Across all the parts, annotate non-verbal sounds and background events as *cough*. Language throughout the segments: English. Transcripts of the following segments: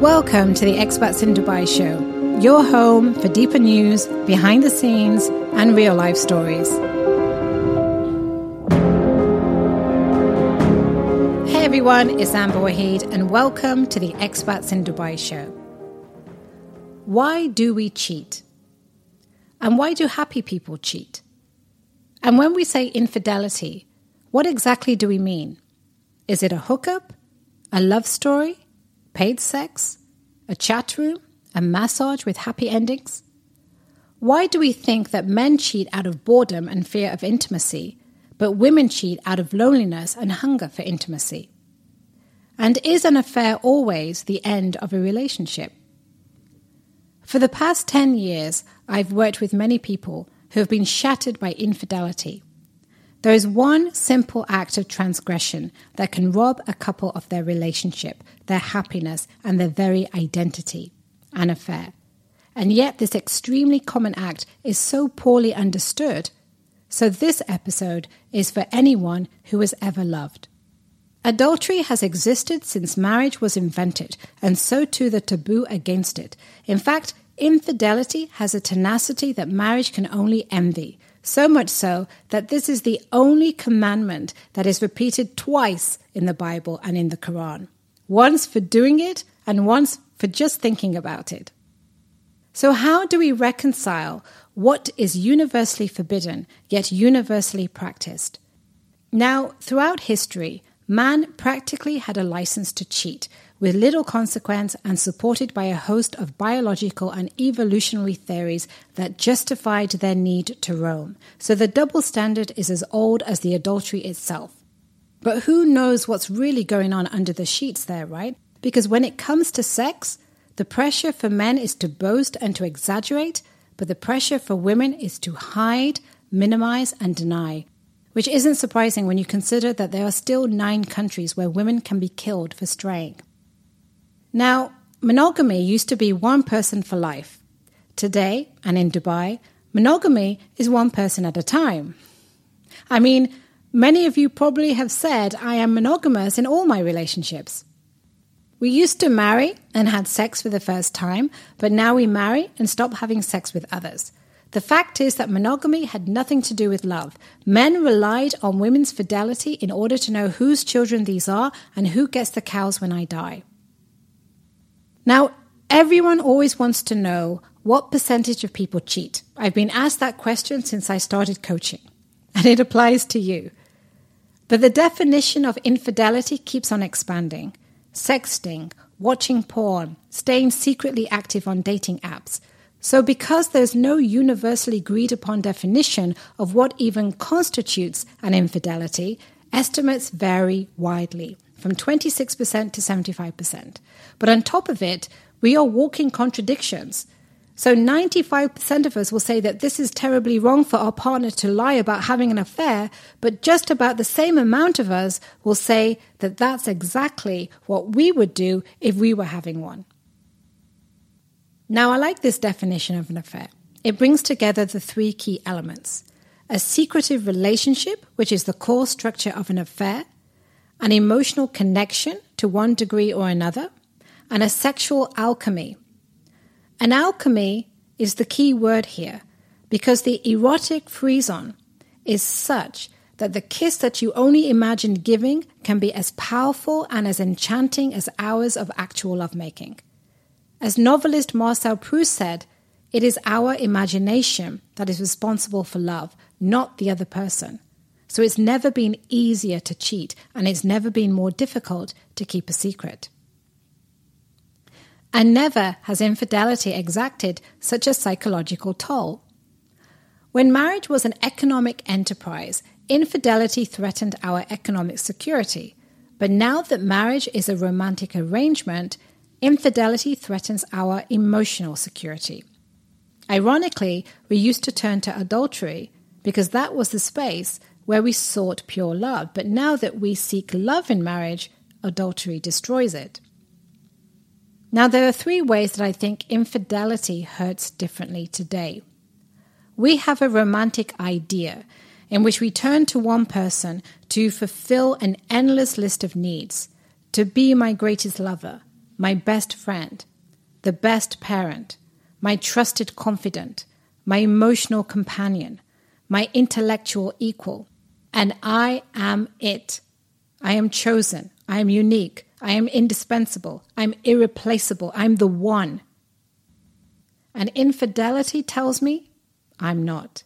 Welcome to the Expats in Dubai show, your home for deeper news, behind the scenes, and real life stories. Hey everyone, it's Amber Waheed, and welcome to the Expats in Dubai show. Why do we cheat? And why do happy people cheat? And when we say infidelity, what exactly do we mean? Is it a hookup? A love story? Paid sex? A chat room? A massage with happy endings? Why do we think that men cheat out of boredom and fear of intimacy, but women cheat out of loneliness and hunger for intimacy? And is an affair always the end of a relationship? For the past 10 years, I've worked with many people who have been shattered by infidelity. There is one simple act of transgression that can rob a couple of their relationship, their happiness, and their very identity an affair. And yet, this extremely common act is so poorly understood. So, this episode is for anyone who has ever loved. Adultery has existed since marriage was invented, and so too the taboo against it. In fact, Infidelity has a tenacity that marriage can only envy. So much so that this is the only commandment that is repeated twice in the Bible and in the Quran once for doing it, and once for just thinking about it. So, how do we reconcile what is universally forbidden yet universally practiced? Now, throughout history, man practically had a license to cheat, with little consequence and supported by a host of biological and evolutionary theories that justified their need to roam. So the double standard is as old as the adultery itself. But who knows what's really going on under the sheets there, right? Because when it comes to sex, the pressure for men is to boast and to exaggerate, but the pressure for women is to hide, minimize, and deny. Which isn't surprising when you consider that there are still nine countries where women can be killed for straying. Now, monogamy used to be one person for life. Today, and in Dubai, monogamy is one person at a time. I mean, many of you probably have said I am monogamous in all my relationships. We used to marry and had sex for the first time, but now we marry and stop having sex with others. The fact is that monogamy had nothing to do with love. Men relied on women's fidelity in order to know whose children these are and who gets the cows when I die. Now, everyone always wants to know what percentage of people cheat. I've been asked that question since I started coaching, *laughs* and it applies to you. But the definition of infidelity keeps on expanding sexting, watching porn, staying secretly active on dating apps. So, because there's no universally agreed upon definition of what even constitutes an infidelity, estimates vary widely from 26% to 75%. But on top of it, we are walking contradictions. So 95% of us will say that this is terribly wrong for our partner to lie about having an affair, but just about the same amount of us will say that that's exactly what we would do if we were having one. Now, I like this definition of an affair. It brings together the three key elements a secretive relationship, which is the core structure of an affair, an emotional connection to one degree or another, and a sexual alchemy. An alchemy is the key word here because the erotic frisson is such that the kiss that you only imagined giving can be as powerful and as enchanting as hours of actual lovemaking. As novelist Marcel Proust said, it is our imagination that is responsible for love, not the other person. So it's never been easier to cheat, and it's never been more difficult to keep a secret. And never has infidelity exacted such a psychological toll. When marriage was an economic enterprise, infidelity threatened our economic security. But now that marriage is a romantic arrangement, infidelity threatens our emotional security. Ironically, we used to turn to adultery because that was the space where we sought pure love. But now that we seek love in marriage, adultery destroys it. Now, there are three ways that I think infidelity hurts differently today. We have a romantic idea in which we turn to one person to fulfill an endless list of needs to be my greatest lover, my best friend, the best parent, my trusted confidant, my emotional companion, my intellectual equal, and I am it. I am chosen. I am unique. I am indispensable. I'm irreplaceable. I'm the one. And infidelity tells me I'm not.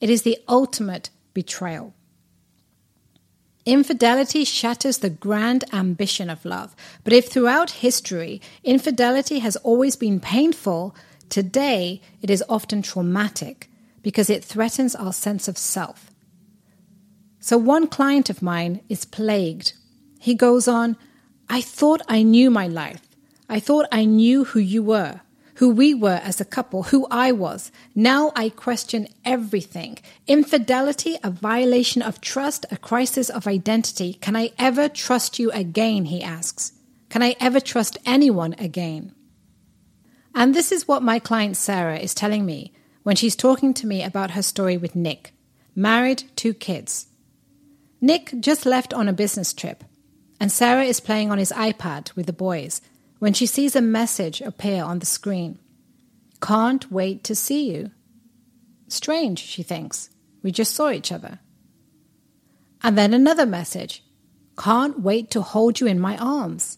It is the ultimate betrayal. Infidelity shatters the grand ambition of love. But if throughout history infidelity has always been painful, today it is often traumatic because it threatens our sense of self. So one client of mine is plagued. He goes on, I thought I knew my life. I thought I knew who you were who we were as a couple, who I was. Now I question everything. Infidelity, a violation of trust, a crisis of identity. Can I ever trust you again? He asks. Can I ever trust anyone again? And this is what my client Sarah is telling me when she's talking to me about her story with Nick. Married, two kids. Nick just left on a business trip, and Sarah is playing on his iPad with the boys when she sees a message appear on the screen. Can't wait to see you. Strange, she thinks. We just saw each other. And then another message. Can't wait to hold you in my arms.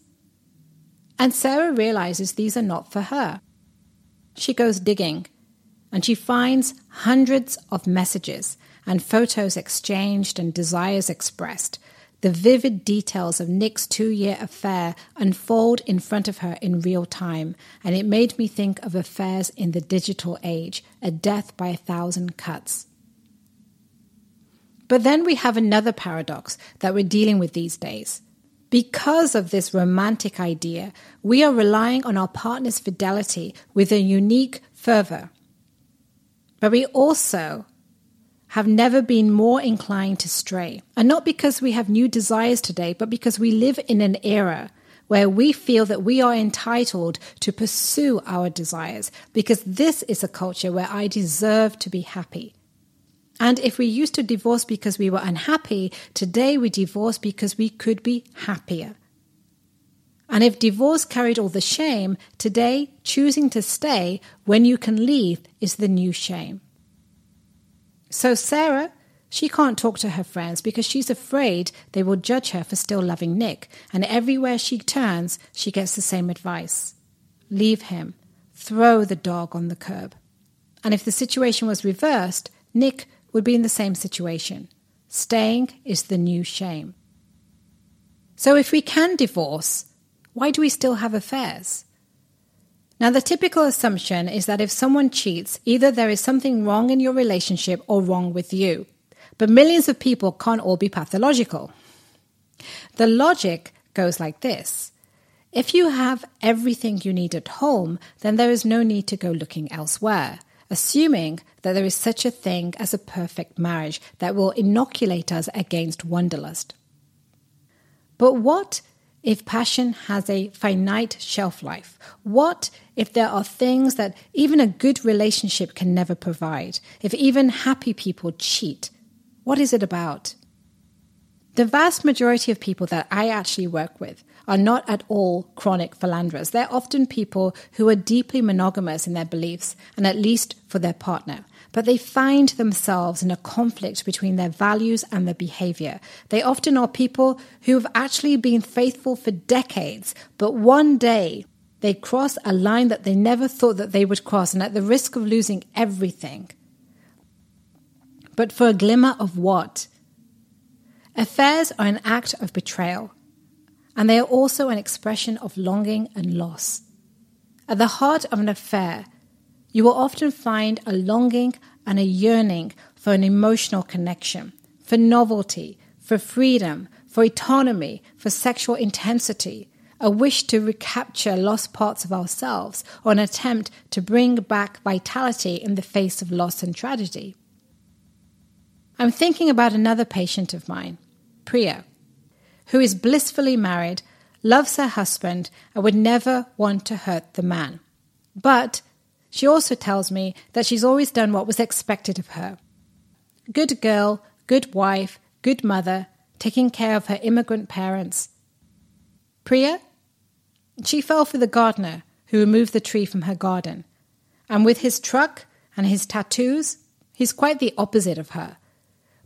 And Sarah realizes these are not for her. She goes digging and she finds hundreds of messages and photos exchanged and desires expressed the vivid details of Nick's two year affair unfold in front of her in real time, and it made me think of affairs in the digital age, a death by a thousand cuts. But then we have another paradox that we're dealing with these days. Because of this romantic idea, we are relying on our partner's fidelity with a unique fervor. But we also have never been more inclined to stray. And not because we have new desires today, but because we live in an era where we feel that we are entitled to pursue our desires, because this is a culture where I deserve to be happy. And if we used to divorce because we were unhappy, today we divorce because we could be happier. And if divorce carried all the shame, today choosing to stay when you can leave is the new shame. So Sarah, she can't talk to her friends because she's afraid they will judge her for still loving Nick, and everywhere she turns, she gets the same advice leave him, throw the dog on the curb. And if the situation was reversed, Nick would be in the same situation. Staying is the new shame. So if we can divorce, why do we still have affairs? Now, the typical assumption is that if someone cheats, either there is something wrong in your relationship or wrong with you. But millions of people can't all be pathological. The logic goes like this If you have everything you need at home, then there is no need to go looking elsewhere, assuming that there is such a thing as a perfect marriage that will inoculate us against wanderlust. But what if passion has a finite shelf life? What if there are things that even a good relationship can never provide? If even happy people cheat? What is it about? The vast majority of people that I actually work with are not at all chronic philanderers. They're often people who are deeply monogamous in their beliefs and at least for their partner but they find themselves in a conflict between their values and their behavior. They often are people who have actually been faithful for decades, but one day they cross a line that they never thought that they would cross, and at the risk of losing everything. But for a glimmer of what? Affairs are an act of betrayal, and they are also an expression of longing and loss. At the heart of an affair you will often find a longing and a yearning for an emotional connection, for novelty, for freedom, for autonomy, for sexual intensity, a wish to recapture lost parts of ourselves, or an attempt to bring back vitality in the face of loss and tragedy. I'm thinking about another patient of mine, Priya, who is blissfully married, loves her husband, and would never want to hurt the man. But she also tells me that she's always done what was expected of her. Good girl, good wife, good mother, taking care of her immigrant parents. Priya? She fell for the gardener who removed the tree from her garden. And with his truck and his tattoos, he's quite the opposite of her.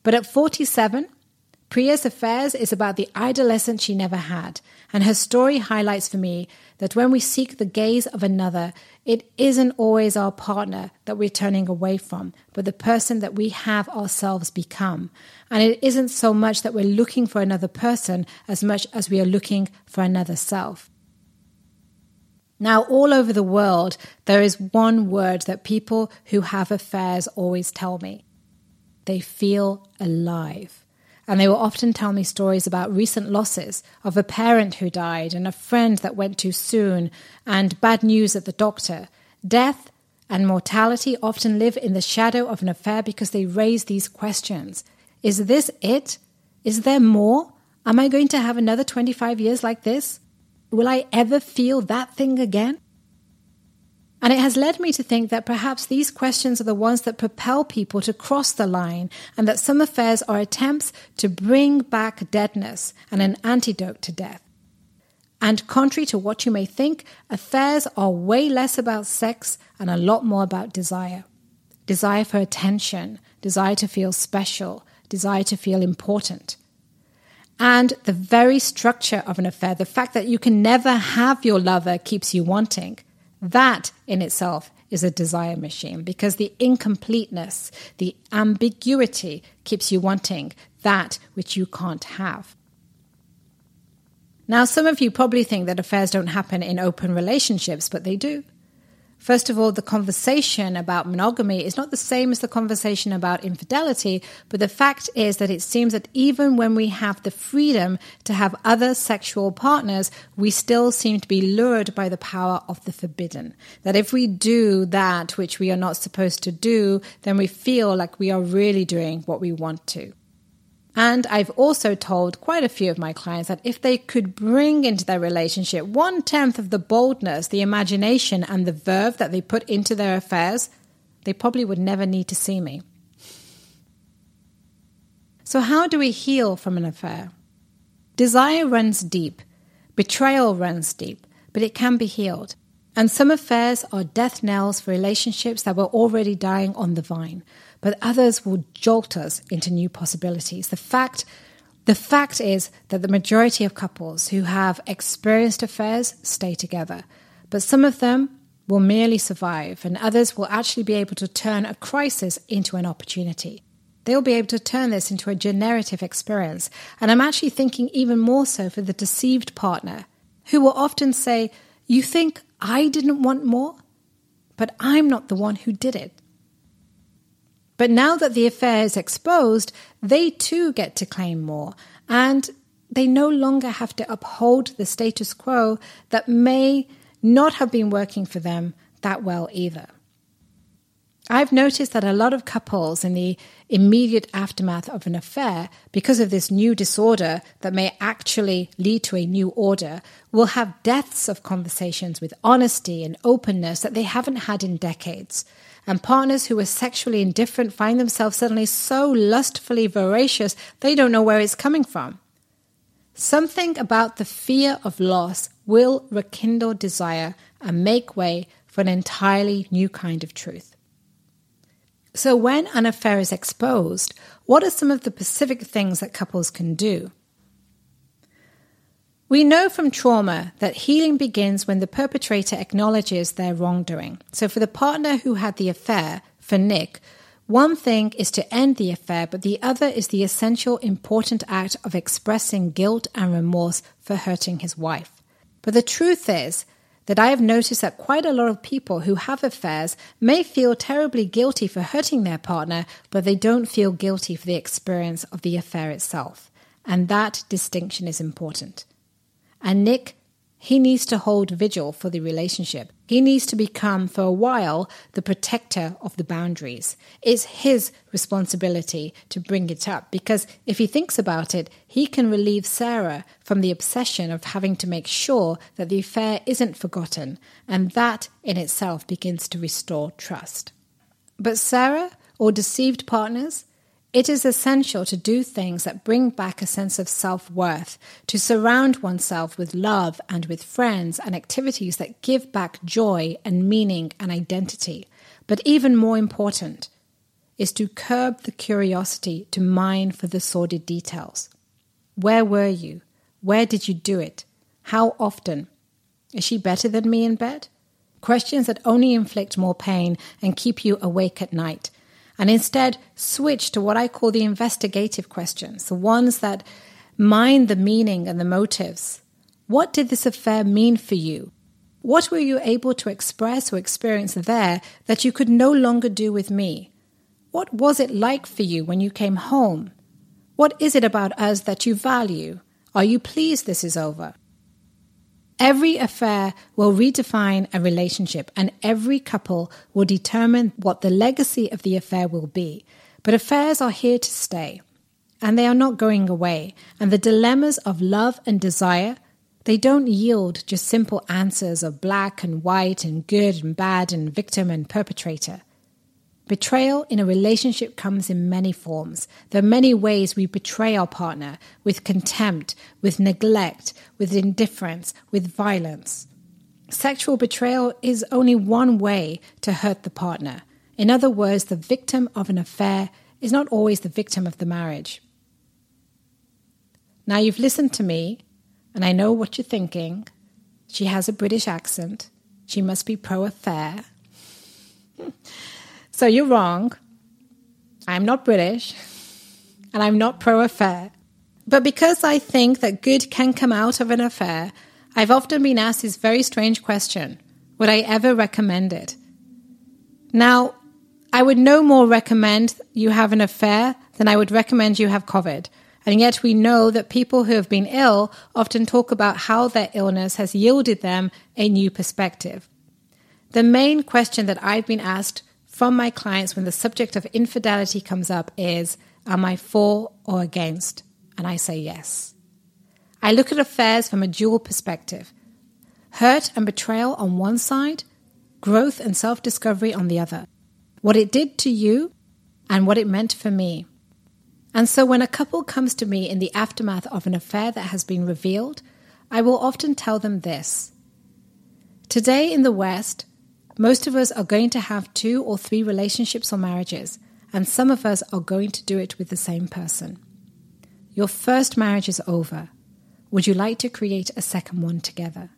But at 47, Priya's affairs is about the adolescent she never had, and her story highlights for me that when we seek the gaze of another, it isn't always our partner that we're turning away from, but the person that we have ourselves become. And it isn't so much that we're looking for another person as much as we are looking for another self. Now, all over the world, there is one word that people who have affairs always tell me they feel alive. And they will often tell me stories about recent losses of a parent who died and a friend that went too soon and bad news at the doctor. Death and mortality often live in the shadow of an affair because they raise these questions Is this it? Is there more? Am I going to have another 25 years like this? Will I ever feel that thing again? It has led me to think that perhaps these questions are the ones that propel people to cross the line, and that some affairs are attempts to bring back deadness and an antidote to death. And contrary to what you may think, affairs are way less about sex and a lot more about desire desire for attention, desire to feel special, desire to feel important. And the very structure of an affair, the fact that you can never have your lover keeps you wanting. That in itself is a desire machine because the incompleteness, the ambiguity keeps you wanting that which you can't have. Now, some of you probably think that affairs don't happen in open relationships, but they do. First of all, the conversation about monogamy is not the same as the conversation about infidelity, but the fact is that it seems that even when we have the freedom to have other sexual partners, we still seem to be lured by the power of the forbidden. That if we do that which we are not supposed to do, then we feel like we are really doing what we want to. And I've also told quite a few of my clients that if they could bring into their relationship one tenth of the boldness, the imagination, and the verve that they put into their affairs, they probably would never need to see me. So, how do we heal from an affair? Desire runs deep, betrayal runs deep, but it can be healed. And some affairs are death knells for relationships that were already dying on the vine but others will jolt us into new possibilities. The fact the fact is that the majority of couples who have experienced affairs stay together, but some of them will merely survive, and others will actually be able to turn a crisis into an opportunity. They'll be able to turn this into a generative experience. And I'm actually thinking even more so for the deceived partner, who will often say, You think I didn't want more? But I'm not the one who did it. But now that the affair is exposed, they too get to claim more, and they no longer have to uphold the status quo that may not have been working for them that well either. I've noticed that a lot of couples in the immediate aftermath of an affair, because of this new disorder that may actually lead to a new order, will have deaths of conversations with honesty and openness that they haven't had in decades and partners who are sexually indifferent find themselves suddenly so lustfully voracious they don't know where it's coming from. Something about the fear of loss will rekindle desire and make way for an entirely new kind of truth. So, when an affair is exposed, what are some of the specific things that couples can do? We know from trauma that healing begins when the perpetrator acknowledges their wrongdoing. So, for the partner who had the affair, for Nick, one thing is to end the affair, but the other is the essential, important act of expressing guilt and remorse for hurting his wife. But the truth is that I have noticed that quite a lot of people who have affairs may feel terribly guilty for hurting their partner, but they don't feel guilty for the experience of the affair itself. And that distinction is important. And Nick, he needs to hold vigil for the relationship. He needs to become, for a while, the protector of the boundaries. It's his responsibility to bring it up because if he thinks about it, he can relieve Sarah from the obsession of having to make sure that the affair isn't forgotten, and that in itself begins to restore trust. But Sarah, or deceived partners, It is essential to do things that bring back a sense of self worth, to surround oneself with love and with friends and activities that give back joy and meaning and identity. But even more important is to curb the curiosity to mine for the sordid details. Where were you? Where did you do it? How often? Is she better than me in bed? Questions that only inflict more pain and keep you awake at night and instead switch to what I call the investigative questions, the ones that mind the meaning and the motives. What did this affair mean for you? What were you able to express or experience there that you could no longer do with me? What was it like for you when you came home? What is it about us that you value? Are you pleased this is over? Every affair will redefine a relationship, and every couple will determine what the legacy of the affair will be. But affairs are here to stay, and they are not going away. And the dilemmas of love and desire, they don't yield just simple answers of black and white and good and bad and victim and perpetrator. Betrayal in a relationship comes in many forms. There are many ways we betray our partner with contempt, with neglect, with indifference, with violence. Sexual betrayal is only one way to hurt the partner. In other words, the victim of an affair is not always the victim of the marriage. Now, you've listened to me, and I know what you're thinking. She has a British accent. She must be pro affair. *laughs* So you're wrong. I'm not British and I'm not pro affair. But because I think that good can come out of an affair, I've often been asked this very strange question Would I ever recommend it? Now, I would no more recommend you have an affair than I would recommend you have COVID. And yet we know that people who have been ill often talk about how their illness has yielded them a new perspective. The main question that I've been asked from my clients when the subject of infidelity comes up is Am I for or against? And I say yes. I look at affairs from a dual perspective hurt and betrayal on one side, growth and self discovery on the other. What it did to you and what it meant for me. And so when a couple comes to me in the aftermath of an affair that has been revealed, I will often tell them this. Today in the West, most of us are going to have two or three relationships or marriages, and some of us are going to do it with the same person. Your first marriage is over. Would you like to create a second one together?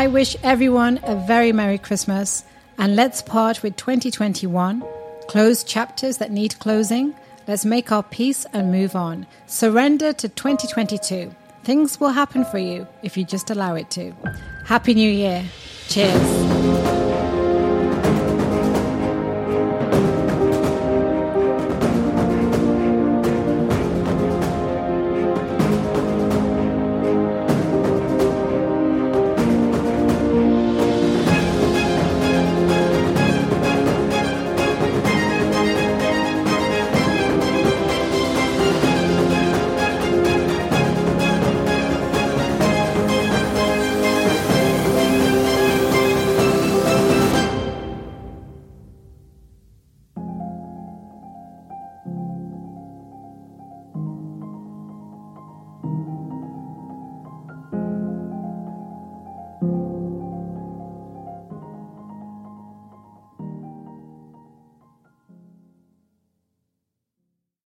I wish everyone a very Merry Christmas and let's part with 2021. Close chapters that need closing. Let's make our peace and move on. Surrender to 2022. Things will happen for you if you just allow it to. Happy New Year. Cheers.